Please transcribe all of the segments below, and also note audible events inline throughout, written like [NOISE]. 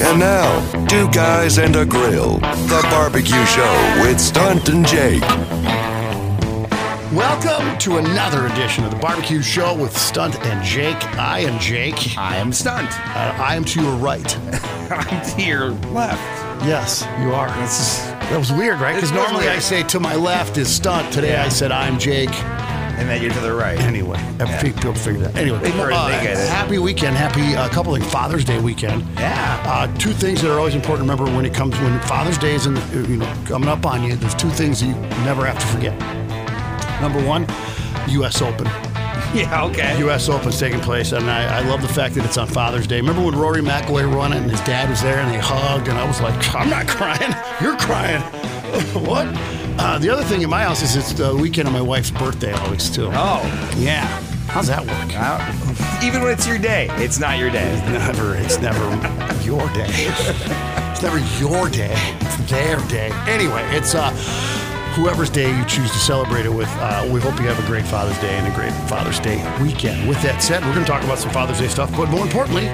And now, two guys and a grill, the barbecue show with Stunt and Jake. Welcome to another edition of the Barbecue Show with Stunt and Jake. I am Jake. I am stunt. Uh, I am to your right. [LAUGHS] I'm to your left. Yes, you are. That's, That was weird, right? Because It was normally I say to my left is Stunt. Today I said I'm Jake. And then you're to the right. Anyway, think people figure that. Anyway, They uh, they get it. happy weekend. Happy uh, couple of things. Father's Day weekend. Yeah. Uh, two things that are always important to remember when it comes when Father's Day is in, you know coming up on you. There's two things that you never have to forget. Number one, U.S. Open. [LAUGHS] Yeah, okay. U.S. Open's taking place, and I, I love the fact that it's on Father's Day. Remember when Rory McIlroy won it, and his dad was there, and they hugged, and I was like, [LAUGHS] "I'm not crying, you're crying." [LAUGHS] what? Uh, the other thing in my house is it's the weekend of my wife's birthday, always too. oh. Yeah. How's that work? Wow. Even when it's your day, it's not your day. It's Never. It's never your day. It's never your day. It's their day. Anyway, it's uh, whoever's day you choose to celebrate it with. Uh, we hope you have a great Father's Day and a great Father's Day weekend. With that said, we're going to talk about some Father's Day stuff, but more importantly,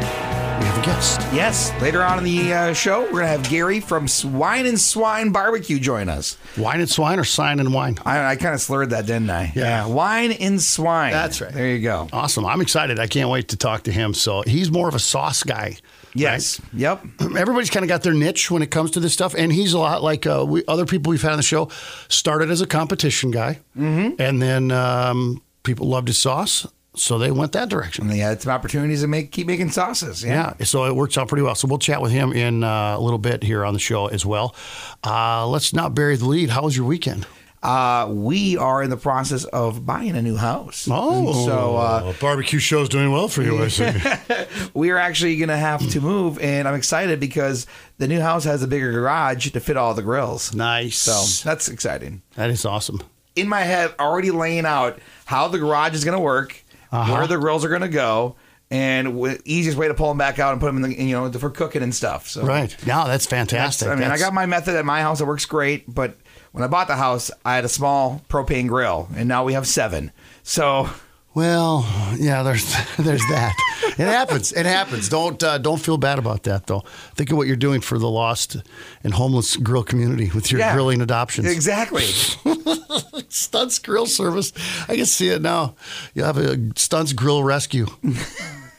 we have a guest. Yes. Later on in the uh, show, we're gonna have Gary from Swine and Swine Barbecue join us. Wine and swine or sign and wine? I, I kind of slurred that, didn't I? Yeah. Wine and swine. That's right. There you go. Awesome. I'm excited. I can't wait to talk to him. So he's more of a sauce guy. Yes. Yep. [CLEARS THROAT] everybody's kind of got their niche when it comes to this stuff, and he's a lot like uh, we, other people we've had on the show. Started as a competition guy, mm-hmm. and then um, people loved his sauce, so they went that direction. And they had some opportunities to make keep making sauces. Yeah. Yeah, so it works out pretty well. So we'll chat with him in uh, a little bit here on the show as well. Uh, let's not bury the lead. How was your weekend? Uh, we are in the process of buying a new house. Oh, And so uh, barbecue show's doing well for you, I see. [LAUGHS] we are actually going to have to move, and I'm excited because the new house has a bigger garage to fit all the grills. nice. So that's exciting. that is awesome. In my head, already laying out how the garage is going to work, Uh-huh. where the grills are going to go, and easiest way to pull them back out and put them in the you know for cooking and stuff. So Right. No, that's that's- fantastic. I mean, That's- I got my method at my house. It works great, but when I bought the house, I had a small propane grill, and now we have seven. So Well, yeah, there's [LAUGHS] there's that. It happens. It happens. Don't uh, don't feel bad about that though. Think of what you're doing for the lost and homeless grill community with your Yeah. grilling adoptions. exactly. [LAUGHS] Stunts Grill Service. I can see it now. You have a Stunts Grill Rescue.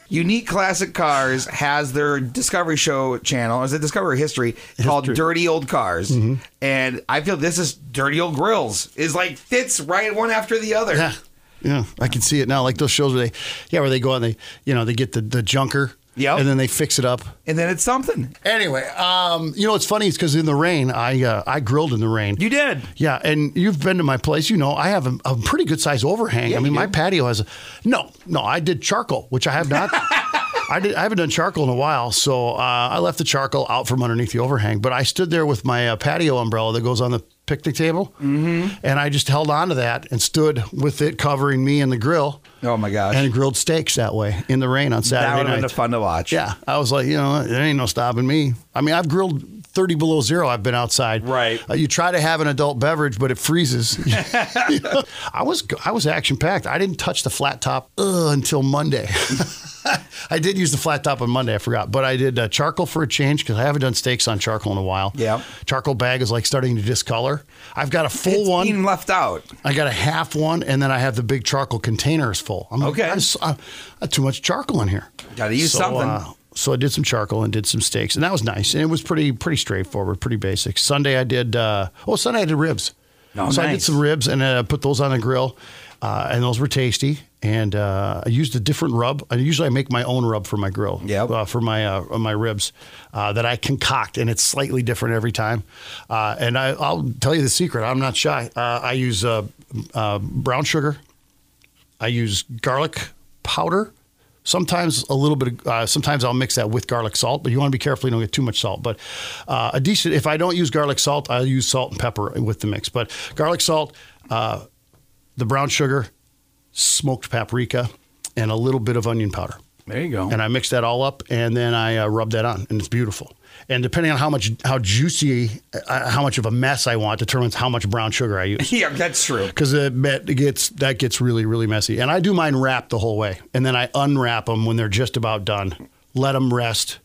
Unique Classic Cars has their Discovery Show channel, is it Discovery History, called Dirty Old Cars. Mm-hmm. And I feel this is Dirty Old Grills. Is like fits right one after the other. Yeah, yeah. I can see it now. Like those shows where they, yeah, where they go and they, you know, they get the the junker. Yep. And then they fix it up. And then it's something. Anyway, um, you know what's funny is because in the rain, I uh, I grilled in the rain. You did. Yeah, and you've been to my place. You know, I have a, a pretty good size overhang. Yeah, I mean, my patio has a no, no. I did charcoal, which I have not. [LAUGHS] I did. I haven't done charcoal in a while, so uh, I left the charcoal out from underneath the overhang. But I stood there with my uh, patio umbrella that goes on the picnic table, mm-hmm. and I just held on to that and stood with it covering me and the grill. Oh my gosh. And grilled steaks that way in the rain on Saturday. That would have been fun to watch. Yeah, I was like, you know, there ain't no stopping me. I mean, I've grilled 30 below zero. I've been outside. Right. Uh, you try to have an adult beverage, but it freezes. [LAUGHS] [LAUGHS] I was I was action packed. I didn't touch the flat top uh, until Monday. [LAUGHS] [LAUGHS] I did use the flat top on Monday. I forgot, but I did uh, charcoal for a change because I haven't done steaks on charcoal in a while. Yeah. Charcoal bag is like starting to discolor. I've got a full It's one. left out. I got a half one, and then I have the big charcoal container is full. I'm like, Okay. I just, I, I have too much charcoal in here. Gotta use So, something. uh, so I did some charcoal and did some steaks, and that was nice. And it was pretty pretty straightforward, pretty basic. Sunday I did. Uh, oh, Sunday I did ribs. Oh, so I did some ribs and uh, put those on the grill, uh, and those were tasty. And uh, I used a different rub. I usually I make my own rub for my grill. Yep. Uh, for my uh, my ribs uh, that I concoct, and it's slightly different every time. Uh, and I, I'll tell you the secret. I'm not shy. Uh, I use uh, uh, brown sugar. I use garlic powder. Sometimes a little bit. Of, uh, sometimes I'll mix that with garlic salt, but you want to be careful you don't get too much salt. But uh, a decent. If I don't use garlic salt, I'll use salt and pepper with the mix. But garlic salt, uh, the brown sugar, smoked paprika, and a little bit of onion powder. There you go. And I mix that all up, and then I uh, rub that on, and it's beautiful. And depending on how much, how juicy, uh, how much of a mess I want, determines how much brown sugar I use [LAUGHS] yeah, that's true. because it, it gets that gets really really messy. And I do mine wrapped the whole way, and then I unwrap them when they're just about done. Let them rest,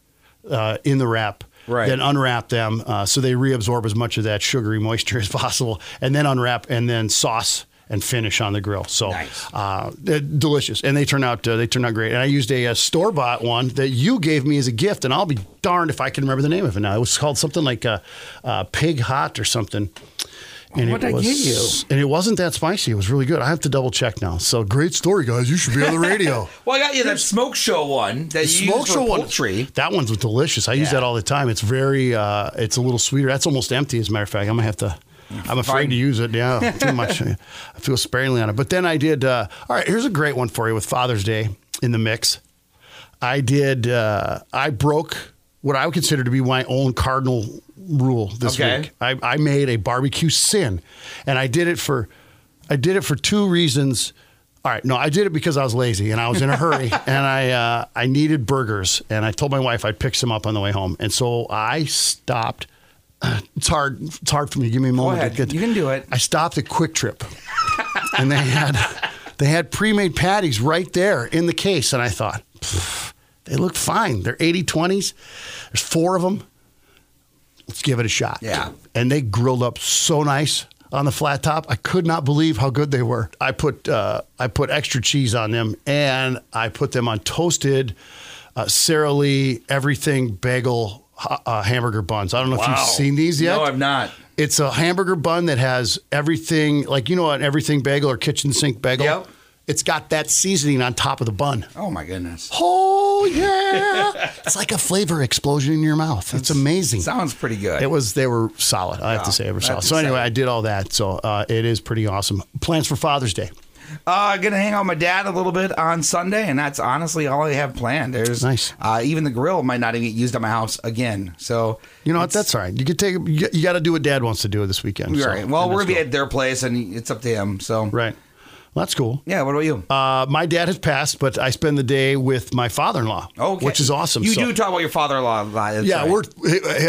uh, in the wrap. Right. Then unwrap them uh, so they reabsorb as much of that sugary [LAUGHS] moisture as possible, and then unwrap and then sauce and finish on the grill. So Nice. uh, delicious, and they turn out uh, they turn out great. And I used a, store bought one that you gave me as a gift, and I'll be darned if I can remember the name of it now. It was called something like uh, uh, Pig Hot or something. And What'd I was, give you? And it wasn't that spicy. It was really good. I have to double check now. So great story, guys. You should be on the radio. [LAUGHS] Well, I got you that smoke show one that you Smoke show one. poultry. That one's delicious. I use that all the time. It's very. Uh, it's a little sweeter. That's almost empty. As a matter of fact, I'm gonna have to. I'm afraid to use it. Yeah, [LAUGHS] too much. I feel sparingly on it. But then I did. Uh, all right, here's a great one for you with Father's Day in the mix. I did. Uh, I broke what I would consider to be my own cardinal rule this Okay. week. I, I made a barbecue sin, and I did it for. I did it for two reasons. All right, no, I did it because I was lazy and I was in a hurry [LAUGHS] and I uh, I needed burgers and I told my wife I'd pick some up on the way home and so I stopped. [CLEARS THROAT] It's hard. It's hard for me. Give me a moment. To get, You can do it. I stopped at Kwik Trip, and they had [LAUGHS] they had pre-made patties right there in the case, and I thought they look fine. They're 80-20s. There's four of them. Let's give it a shot. Yeah. and they grilled up so nice on the flat top. I could not believe how good they were. I put uh, I put extra cheese on them, and I put them on toasted uh, Sara Lee everything bagel uh, hamburger buns. I don't know if you've seen these yet. No, I've not. It's a hamburger bun that has everything, like you know, an everything bagel or kitchen sink bagel. Yep. It's got that seasoning on top of the bun. Oh my goodness. Oh yeah! [LAUGHS] it's like a flavor explosion in your mouth. It's amazing. Sounds pretty good. It was. They were solid. I have to say, they were solid. So anyway. I did all that. So uh, it is pretty awesome. Plans for Father's Day. Uh, I'm gonna hang out with my dad a little bit on Sunday, and that's honestly all I have planned. There's Nice. Uh, even the grill might not even get used at my house again. So You know what? That's all right. You could take. You got to do what Dad wants to do this weekend. so- right. Well, we're gonna be at their place, and it's up to him. So right. Well, that's cool. yeah. What about you? Uh, my dad has passed, but I spend the day with my father-in-law, okay. which is awesome. You So- do talk about your father-in-law. that's Yeah, right. we're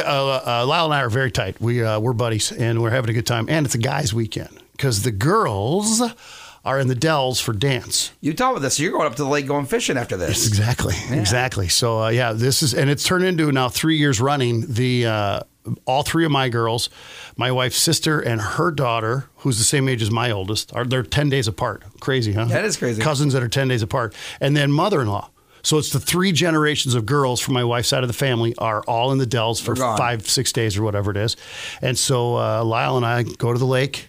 uh, uh, Lyle and I are very tight. We uh, we're buddies, and we're having a good time. And it's a guys' weekend because the girls are in the Dells for dance. You talk about this. So you're going up to the lake going fishing after this. Exactly, exactly. So uh, yeah, this is, and it's turned into now three years running. The uh, all three of my girls, my wife's sister and her daughter, who's the same age as my oldest, are they're ten days apart. Crazy, huh? That is crazy. Cousins that are ten days apart, and then mother-in-law. So it's the three generations of girls from my wife's side of the family are all in the Dells for five, six days or whatever it is. And so uh, Lyle and I go to the lake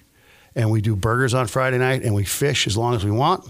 and we do burgers on Friday night and we fish as long as we want.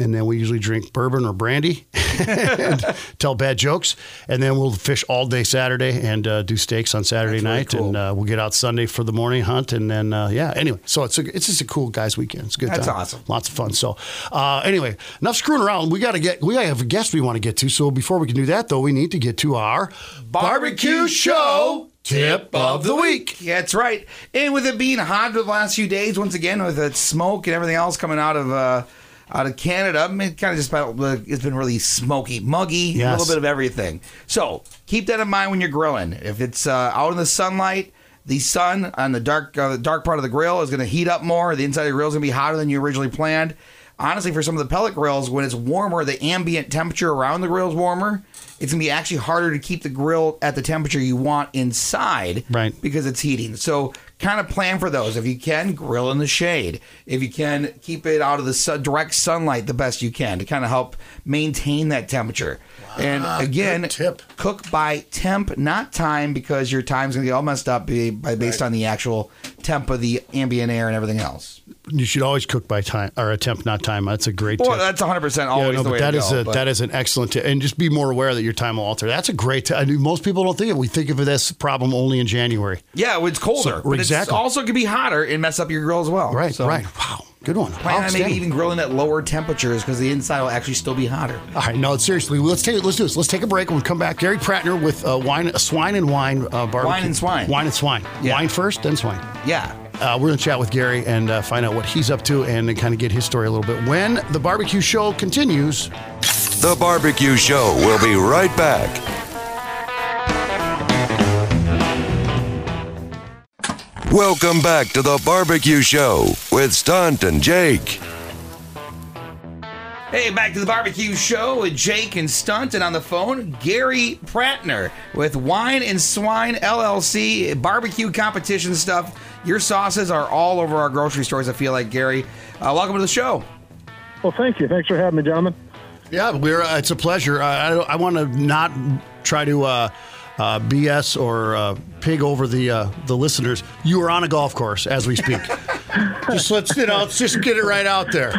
And then we usually drink bourbon or brandy [LAUGHS] and tell bad jokes. And then we'll fish all day Saturday and uh, do steaks on Saturday That's really night. cool. And uh, we'll get out Sunday for the morning hunt. And then, uh, yeah, anyway. So it's, a, it's just a cool guys' weekend. It's a good That's time. awesome. Lots of fun. So, uh, anyway, enough screwing around. We got to get, we have a guest we want to get to. So before we can do that, though, we need to get to our Barbecue show tip of the week. Yeah, that's right. And with it being hot for the last few days, once again with that smoke and everything else coming out of uh, out of Canada, I mean, it kind of just about it's been really smoky, muggy, a little bit of everything. So keep that in mind when you're grilling. If it's uh, out in the sunlight. The sun on the dark uh, the dark part of the grill is going to heat up more. The inside of the grill is going to be hotter than you originally planned. Honestly, for some of the pellet grills, when it's warmer, the ambient temperature around the grill is warmer. It's to be actually harder to keep the grill at the temperature you want inside Right. because it's heating. So kind of plan for those. If you can, grill in the shade. If you can, keep it out of the sun, direct sunlight the best you can to kind of help maintain that temperature. And ah, again, tip. cook by temp, not time, because your time's going to get all messed up be- by, based on the actual temp of the ambient air and everything else. You should always cook by time or attempt, not time. That's a great Well, tip. that's 100% always yeah, no, the but way that to is go. a, but- that is an excellent tip, and just be more aware that your time will alter. That's a great. T- I mean, most people don't think of it. We think of this problem only in January. yeah, it's colder. So- but exactly. It's also can be hotter and mess up your grill as well. Right, So right. Wow, good one. Plan on maybe even grilling at lower temperatures because the inside will actually still be hotter. All right, no, seriously, let's take let's do this. Let's take a break. When we come back, Gary Prantner with uh, wine, uh, swine and wine uh, barbecue. Wine and swine. Wine and swine. Yeah. Wine first, then swine. Yeah. Uh, we're going to chat with Gary and uh, find out what he's up to and then kind of get his story a little bit. When the barbecue show continues, The Barbecue Show will be right back. Welcome back to The Barbecue Show with Stunt and Jake. Hey, back to the barbecue show with Jake and Stunt, and on the phone, Gary Prantner with Wine and Swine LLC, barbecue competition stuff. Your sauces are all over our grocery stores, I feel like, Gary. Uh, welcome to the show. Well, thank you. Thanks for having me, gentlemen. Yeah, we're. Uh, it's a pleasure. I, I, I want to not try to uh, BS or uh, pig over the uh, the listeners. You are on a golf course as we speak. [LAUGHS] just let's you know, let's just get it right out there.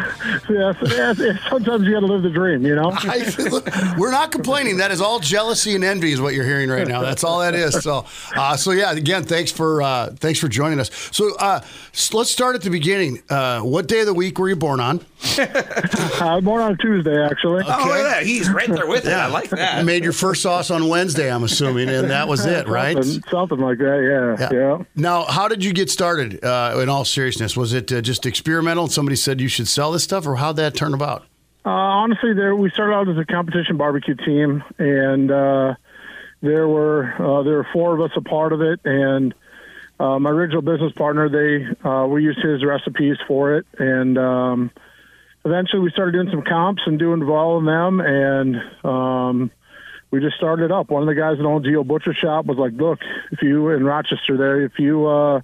Yes, yes, yes, sometimes you got to live the dream, you know. I, we're not complaining. That is all jealousy and envy is what you're hearing right now. That's all that is. So, uh, so yeah. Again, thanks for uh, thanks for joining us. So, uh, s- let's start at the beginning. Uh, what day of the week were you born on? [LAUGHS] I was born on Tuesday, actually. Oh, look at that. He's right there with it. I like that. You made your first sauce on Wednesday, I'm assuming, and that was it, [LAUGHS] right? Something, something like that. Yeah, yeah. Now, how did you get started? Uh, in all seriousness, was it uh, just experimental? Somebody said you should sell this stuff, or how'd that turn about? Uh, honestly, there we started out as a competition barbecue team, and uh, there were uh, there were four of us a part of it, and uh, my original business partner they uh, we used his recipes for it, and um, eventually we started doing some comps and doing well in them, and um, we just started up. One of the guys that owns old butcher shop was like, "Look, if you in Rochester there, if you uh,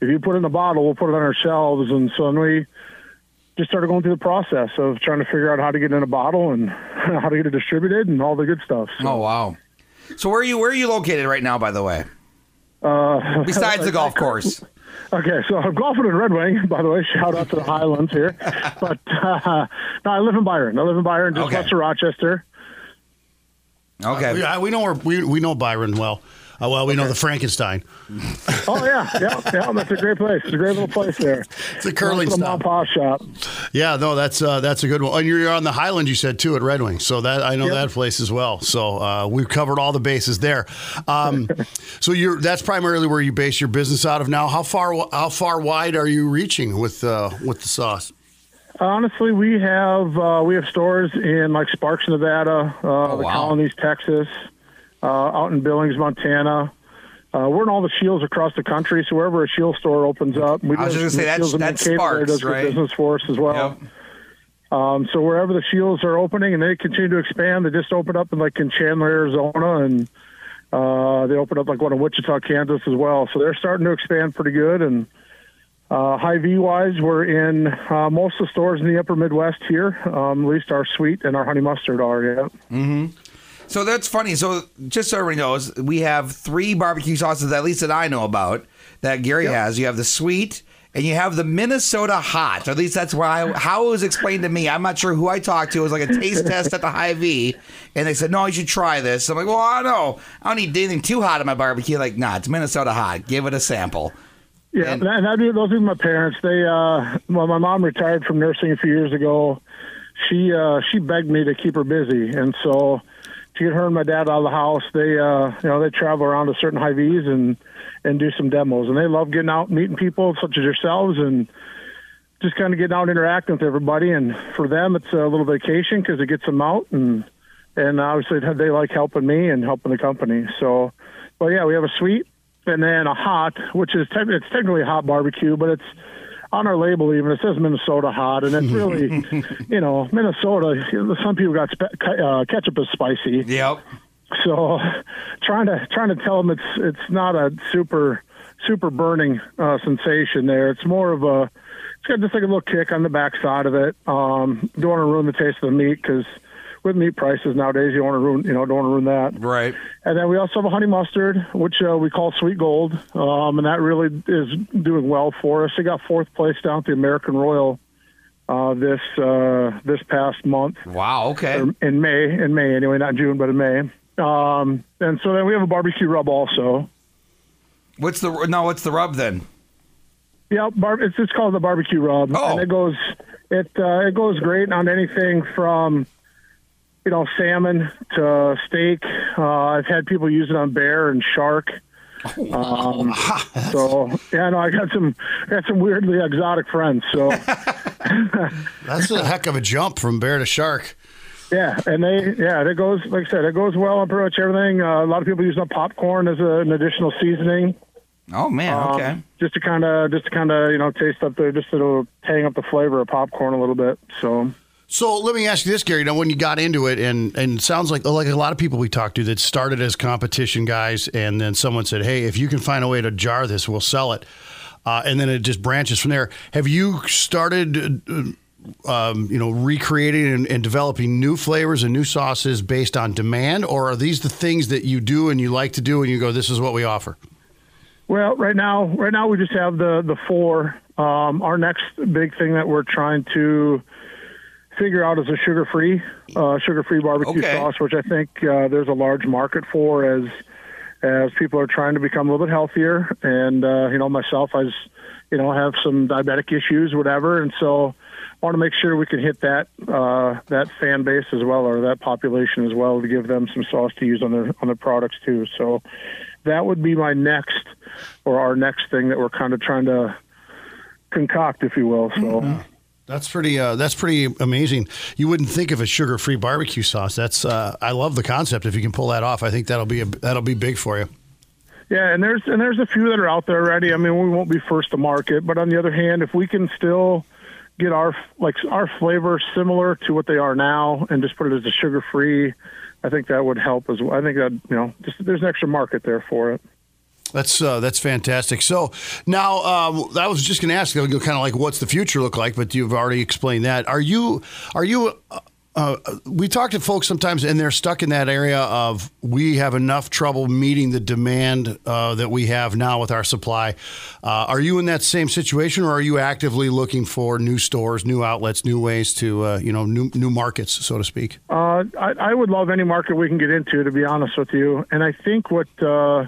if you put it in a bottle, we'll put it on our shelves." And so then we just started going through the process of trying to figure out how to get it in a bottle and [LAUGHS] how to get it distributed and all the good stuff. So, Oh, wow. So, where are you Where are you located right now, by the way? uh, Besides the [LAUGHS] golf course. Okay, so I'm golfing in Red Wing, by the way. Shout out to the Highlands here. [LAUGHS] But uh, no, I live in Byron. I live in Byron, just Okay. west of Rochester. Okay. We, we know we we know Byron well. Uh, well, we know the Frankenstein. Oh yeah, yeah, yeah. That's a great place. It's a great little place there. It's a curling Nice little stop. mom and shop. Yeah, no, that's uh, that's a good one. And you're on the Highland, you said too, at Red Wing. So that I know Yep. that place as well. So uh, we've covered all the bases there. Um, [LAUGHS] so you're that's primarily where you base your business out of now. How far how far wide are you reaching with uh, with the sauce? Honestly, we have uh, we have stores in like Sparks, Nevada, uh, the Oh, wow. Colonies, Texas, uh, out in Billings, Montana. Uh, we're in all the Scheels across the country, so wherever a Scheels store opens up, we I was just say, that's- that's Sparks, does right? business for us as well. Yep. Um, so wherever the Scheels are opening, and they continue to expand, they just opened up in like in Chandler, Arizona, and uh, they opened up like one in Wichita, Kansas as well. So they're starting to expand pretty good. And uh, Hy-Vee wise, we're in uh, most of the stores in the Upper Midwest here. Um, at least our sweet and our honey mustard are. Yeah. So that's funny. So just so everybody knows, we have three barbecue sauces, at least that I know about, that Gary has. You have the sweet, and you have the Minnesota hot. Or at least that's why I, how it was explained to me. I'm not sure who I talked to. It was like a taste [LAUGHS] test at the Hy-Vee, and they said, "No, you should try this." I'm like, "Well, I don't know. I don't need anything too hot in my barbecue." Like, nah, it's Minnesota hot. Give it a sample. Yeah, And- and that, that, those are my parents. They, uh, well, my mom retired from nursing a few years ago. She, uh, she begged me to keep her busy, and so to get her and my dad out of the house, they, uh, you know, they travel around to certain Hy-Vee's and and do some demos, and they love getting out, meeting people such as yourselves, and just kind of getting out, and interacting with everybody. And for them, it's a little vacation because it gets them out, and and obviously they like helping me and helping the company. So, but yeah, we have a sweet and then a hot, which is te- it's technically a hot barbecue, but it's on our label even it says Minnesota hot, and it's [LAUGHS] really, you know, Minnesota. Some people got spe- uh, ketchup is spicy, Yep. so trying to trying to tell them it's it's not a super super burning uh, sensation there. It's more of a it's got just like a little kick on the backside of it. Um, don't want to ruin the taste of the meat because with meat prices nowadays, you don't want to ruin you know don't want to ruin that. Right. And then we also have a honey mustard, which uh, we call Sweet Gold, um, and that really is doing well for us. It got fourth place down at the American Royal uh, this uh, this past month Wow. Okay. in May. In May, anyway, not June, but in May. Um, and so then we have a barbecue rub also. What's the no? What's the rub then? Yeah, bar- it's it's called the barbecue rub, Oh. and it goes it uh, it goes great on anything from you know salmon to steak. Uh, I've had people use it on bear and shark. Um, [LAUGHS] so yeah, no, I got some I got some weirdly exotic friends. So [LAUGHS] That's a heck of a jump from bear to shark. yeah, and they yeah, it goes like I said, it goes well on pretty much everything. Uh, a lot of people use it on popcorn as a, an additional seasoning. Oh man. um, Okay. just to kind of just to kind of you know taste up the just to hang up the flavor of popcorn a little bit. So So let me ask you this, Gary. Now, when you got into it, and and sounds like like a lot of people we talked to that started as competition guys, and then someone said, "Hey, if you can find a way to jar this, we'll sell it," uh, and then it just branches from there. Have you started? Uh, um, you know, recreating and, and developing new flavors and new sauces based on demand, or are these the things that you do and you like to do, and you go, "This is what we offer"? Well, right now, right now we just have the the four. Um, our next big thing that we're trying to figure out is a sugar free uh, sugar free barbecue Okay. sauce, which I think uh, there's a large market for as as people are trying to become a little bit healthier. And uh, you know, myself, I was, you know have some diabetic issues, whatever, and so I want to make sure we can hit that uh, that fan base as well, or that population as well, to give them some sauce to use on their on their products too. So that would be my next or our next thing that we're kind of trying to concoct, if you will. So. That's pretty. Uh, that's pretty amazing. You wouldn't think of a sugar-free barbecue sauce. That's. Uh, I love the concept. If you can pull that off, I think that'll be a, that'll be big for you. Yeah, and there's and there's a few that are out there already. I mean, we won't be first to market, but on the other hand, if we can still get our like our flavor similar to what they are now, and just put it as a sugar free, I think that would help as well. I think that you know, just there's an extra market there for it. That's uh, that's fantastic. So now, um, I was just going to ask kind of like, what's the future look like? But you've already explained that. Are you? Are you? Uh, uh, we talk to folks sometimes, and they're stuck in that area of we have enough trouble meeting the demand uh, that we have now with our supply. Uh, are you in that same situation, or are you actively looking for new stores, new outlets, new ways to, uh, you know, new new markets, so to speak? Uh, I, I would love any market we can get into, to be honest with you. And I think what uh,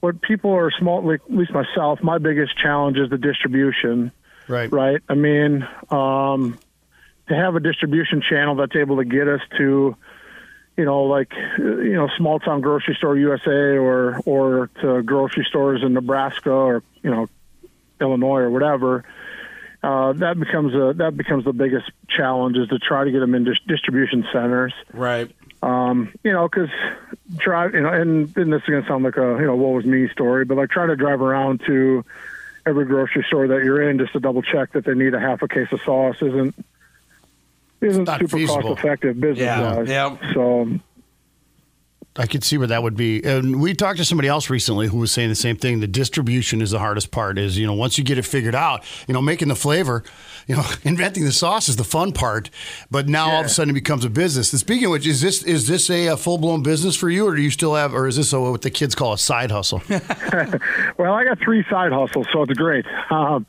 what people are small, like, at least myself, my biggest challenge is the distribution. Right. right? I mean, um, to have a distribution channel that's able to get us to, you know, like you know, small town grocery store USA or or to grocery stores in Nebraska or you know, Illinois or whatever. Uh, that becomes a that becomes the biggest challenge is to try to get them in dis- distribution centers. Right. Um, you know, because drive, you know, and, and this is going to sound like a you know what was me story, but like try to drive around to every grocery store that you're in just to double check that they need a half a case of sauce isn't isn't super feasible. cost effective business Yeah, wise. yeah. So I could see where that would be. And we talked to somebody else recently who was saying the same thing. The distribution is the hardest part. Is you know once you get it figured out, you know making the flavor, you know [LAUGHS] inventing the sauce is the fun part. But now all of a sudden it becomes a business. And speaking of which, is this is this a, a full blown business for you, or do you still have, or is this a, what the kids call a side hustle? [LAUGHS] [LAUGHS] Well, I got three side hustles, so it's great. Um,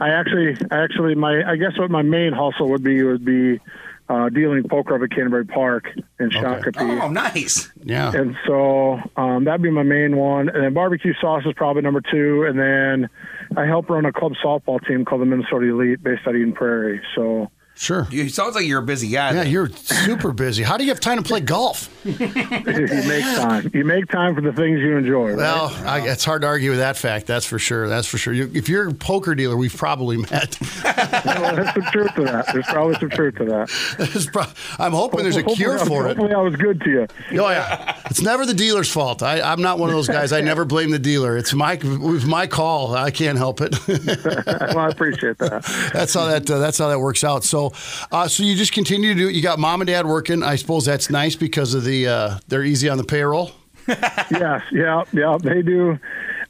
I actually, I actually, my, I guess what my main hustle would be would be uh, dealing poker up at Canterbury Park in Shakopee. Oh, nice. yeah. And so um, that'd be my main one. And then barbecue sauce is probably number two. And then I help run a club softball team called the Minnesota Elite based out of Eden Prairie. So Sure. You sounds like you're a busy guy. Yeah, you're super busy. How do you have time to play golf? [LAUGHS] you make time. You make time for the things you enjoy. Right? Well, I, it's hard to argue with that fact. That's for sure. That's for sure. You, if you're a poker dealer, we've probably met. [LAUGHS] well, there's some truth to that. There's probably some truth to that. [LAUGHS] Pro- I'm hoping there's a cure Hopefully- for it. Hopefully, I was good to you. Oh yeah, it's never the dealer's fault. I, I'm not one of those guys. I never blame the dealer. It's my it was my call. I can't help it. well, I appreciate that. that's how that uh, that's how that works out. So, uh, so you just continue to do. it. You got mom and dad working. I suppose that's nice because of the uh, they're easy on the payroll. [LAUGHS] yes, yeah, yeah. They do,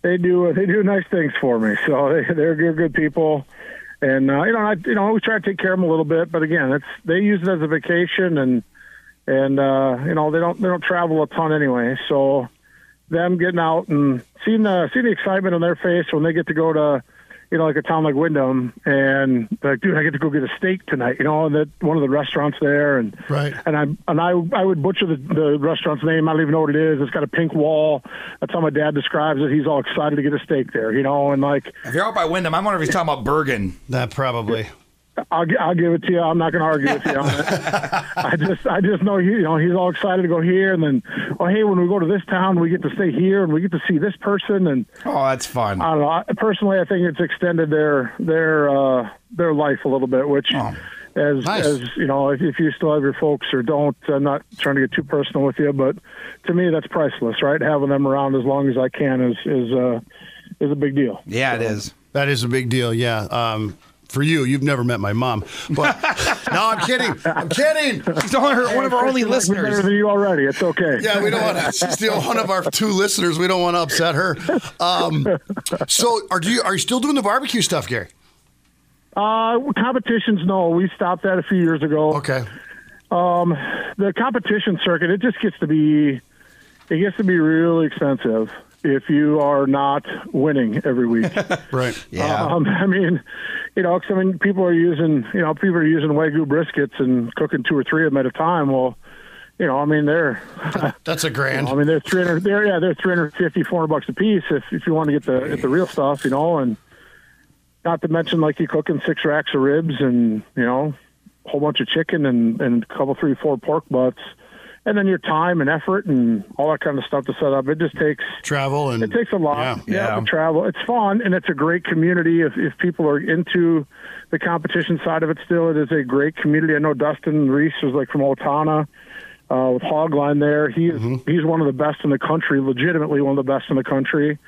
they do, they do nice things for me. So [LAUGHS] they, they're good, good people, and uh, you know, I, you know, we try to take care of them a little bit. But again, it's they use it as a vacation, and and uh, you know, they don't they don't travel a ton anyway. So them getting out and seeing the seeing the excitement on their face when they get to go to you know like a town like Windom and they're like dude I get to go get a steak tonight you know and that one of the restaurants there and Right. and I and I I would butcher the, the restaurant's name I don't even know what it is it's got a pink wall that's how my dad describes it he's all excited to get a steak there you know and like If you're out by Windom, I wonder if he's talking about Bergen. That probably. I'll, I'll give it to you. I'm not going to argue with you on it. [LAUGHS] I just, I just know he, you know, he's all excited to go here, and then, oh, hey, when we go to this town, we get to stay here, and we get to see this person, and Oh, that's fun. I don't know. I, personally, I think it's extended their their uh, their life a little bit, which. Oh. As, Nice. as you know, if, if you still have your folks or don't, I'm not trying to get too personal with you, but to me, that's priceless, right? Having them around as long as I can is is uh, is a big deal. yeah, it is. That is a big deal. Yeah. Um, for you, you've never met my mom. But [LAUGHS] no, I'm kidding. I'm kidding. She's only her, one of our only We're better listeners. than you already. It's okay. Yeah, we don't want to. She's the one of our two listeners. We don't want to upset her. Um, so, are you are you still doing the barbecue stuff, Gary? Uh, competitions, no. We stopped that a few years ago. Okay. the competition circuit it just gets to be it gets to be really expensive if you are not winning every week. [LAUGHS] Right. Yeah. Um, I mean, you know, 'cause, I mean, people are using, you know, people are using wagyu briskets and cooking two or three of them at a time. Well, you know, I mean, they're, [LAUGHS] That's a grand. I mean, they're 300, they're, yeah, they're 350, 400 bucks a piece if, if you want to get the, get the real stuff, you know, and not to mention like you cooking six racks of ribs and, you know, a whole bunch of chicken and, and a couple, three, four pork butts. And then your time and effort and all that kind of stuff to set up. It just takes, Travel and it takes a lot. Yeah. Yeah, Yeah. travel. It's fun and it's a great community. If if people are into the competition side of it, still it is a great community. I know Dustin Reese was like from Owatonna uh, with Hogline there. he's Mm-hmm. he's one of the best in the country, legitimately one of the best in the country.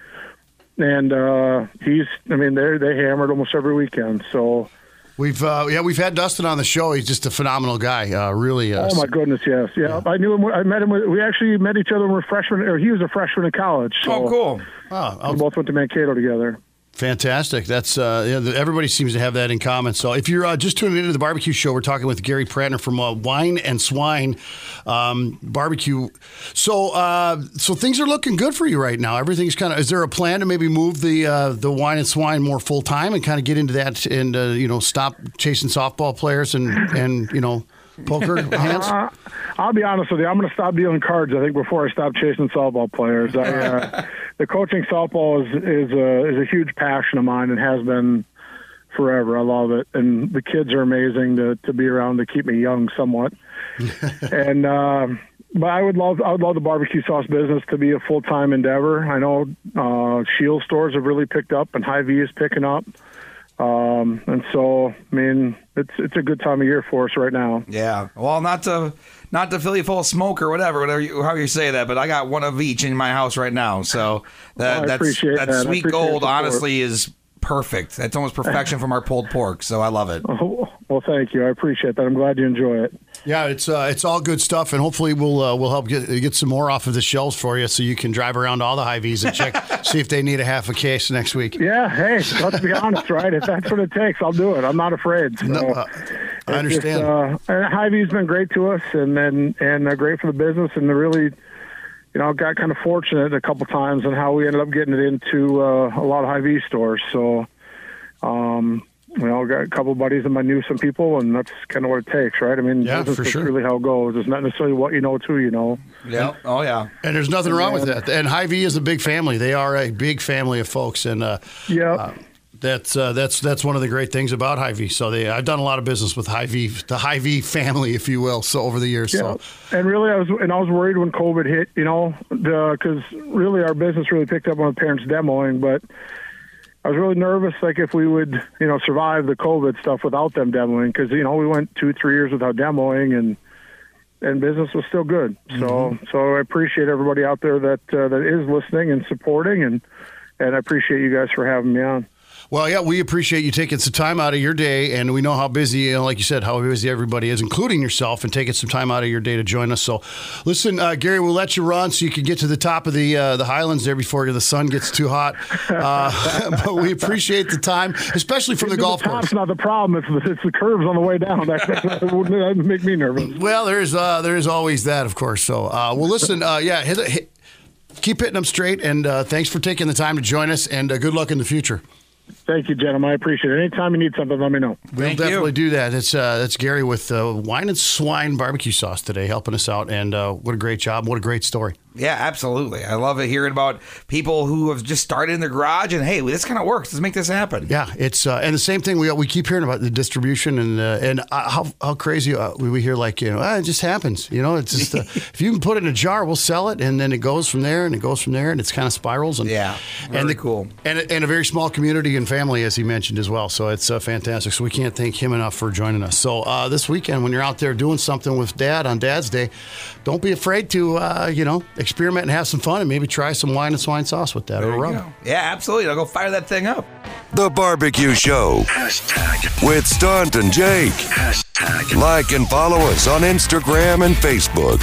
And uh, he's, I mean, they they hammered almost every weekend. So, We've uh, yeah we've had Dustin on the show. He's just a phenomenal guy. Uh, really. Uh, oh my goodness, yes, yeah. I knew him. I met him. We actually met each other when we were freshmen, or he was a freshman in college. So Oh, cool. oh, We both went to Mankato together. Fantastic. That's uh, yeah, everybody seems to have that in common. So if you're uh, just tuning into the barbecue show, we're talking with Gary Prantner from uh, Wine and Swine um, Barbecue. So uh, so things are looking good for you right now. Everything's kind of. Is there a plan to maybe move the uh, the Wine and Swine more full time and kind of get into that and uh, you know stop chasing softball players and and you know poker hands? Uh, I'll be honest with you. I'm going to stop dealing cards. I think before I stop chasing softball players. I, uh, [LAUGHS] the coaching softball is is a is a huge passion of mine and has been forever. I love it, and the kids are amazing to to be around to keep me young somewhat. [LAUGHS] and um, but I would love I would love the barbecue sauce business to be a full time endeavor. I know uh, Scheels stores have really picked up, and Hy-Vee is picking up. Um, and so, I mean, it's it's a good time of year for us right now. Yeah. Well, not to not to fill you full of smoke or whatever, whatever you, how you say that, but I got one of each in my house right now. So [LAUGHS] that I that's that that. Sweet gold honestly is perfect. That's almost perfection from our pulled pork. So I love it. Oh, [LAUGHS] well, thank you. I appreciate that. I'm glad you enjoy it. Yeah, it's uh, it's all good stuff, and hopefully we'll uh, we'll help get get some more off of the shelves for you, so you can drive around all the Hy-Vee's and check [LAUGHS] see if they need a half a case next week. Yeah, hey, let's be honest, right? If that's what it takes, I'll do it. I'm not afraid. So, No, uh, I understand. Just, uh, and Hy-Vee's been great to us, and and and they're great for the business, and they're really, you know, got kind of fortunate a couple times on how we ended up getting it into uh, a lot of Hy-Vee stores. So, um, you know, got a couple buddies of mine knew some people, and that's kind of what it takes, right? I mean, Yeah, business for is sure. really how it goes. It's not necessarily what you know, too, you know. Yeah. Oh yeah. and there's nothing wrong with that. And Hy-Vee is a big family. They are a big family of folks, and uh, Yeah. that's uh, that's that's one of the great things about Hy-Vee. So they, I've done a lot of business with Hy-Vee, the Hy-Vee family, if you will, so over the years. Yeah, So and really, I was and I was worried when COVID hit, you know, because really our business really picked up on the parents demoing, but I was really nervous, like if we would, you know, survive the COVID stuff without them demoing, because you know we went two, three years without demoing, and and business was still good. So, so I appreciate everybody out there that uh, that is listening and supporting, and and I appreciate you guys for having me on. Well, yeah, we appreciate you taking some time out of your day, and we know how busy, you know, like you said, how busy everybody is, including yourself, and taking some time out of your day to join us. So, listen, uh, Gary, we'll let you run so you can get to the top of the uh, the Highlands there before the sun gets too hot. Uh, [LAUGHS] but we appreciate the time, especially from the golf the top's course. not the problem; it's the, it's the curves on the way down that, that that would make me nervous. Well, there's uh, there's always that, of course. So, uh, well, listen, uh, yeah, hit, hit, keep hitting them straight, and uh, thanks for taking the time to join us, and uh, good luck in the future. Thank you, gentlemen. I appreciate it. Anytime you need something, let me know. We'll Thank you. definitely do that. It's uh, that's Gary with uh, Wine and Swine Barbecue Sauce today, helping us out. And uh, what a great job! What a great story. Yeah, absolutely. I love it hearing about people who have just started in their garage and hey, this kind of works. Let's make this happen. Yeah, it's uh, and the same thing. We we keep hearing about the distribution and uh, and uh, how how crazy uh, we, hear like you know ah, it just happens. You know, it's just uh, [LAUGHS] if you can put it in a jar, we'll sell it, and then it goes from there and it goes from there, and it's kind of spirals. And Yeah, and the, cool. And a- and a very small community and family, as he mentioned as well. So it's uh, fantastic. So we can't thank him enough for joining us. So uh, this weekend, when you're out there doing something with Dad on Dad's Day, don't be afraid to uh, you know experiment and have some fun, and maybe try some wine and swine sauce with that or There you rum. go. Yeah, absolutely. I'll go fire that thing up. The Barbecue Show Hashtag. with Stunt and Jake. Hashtag. Like and follow us on Instagram and Facebook.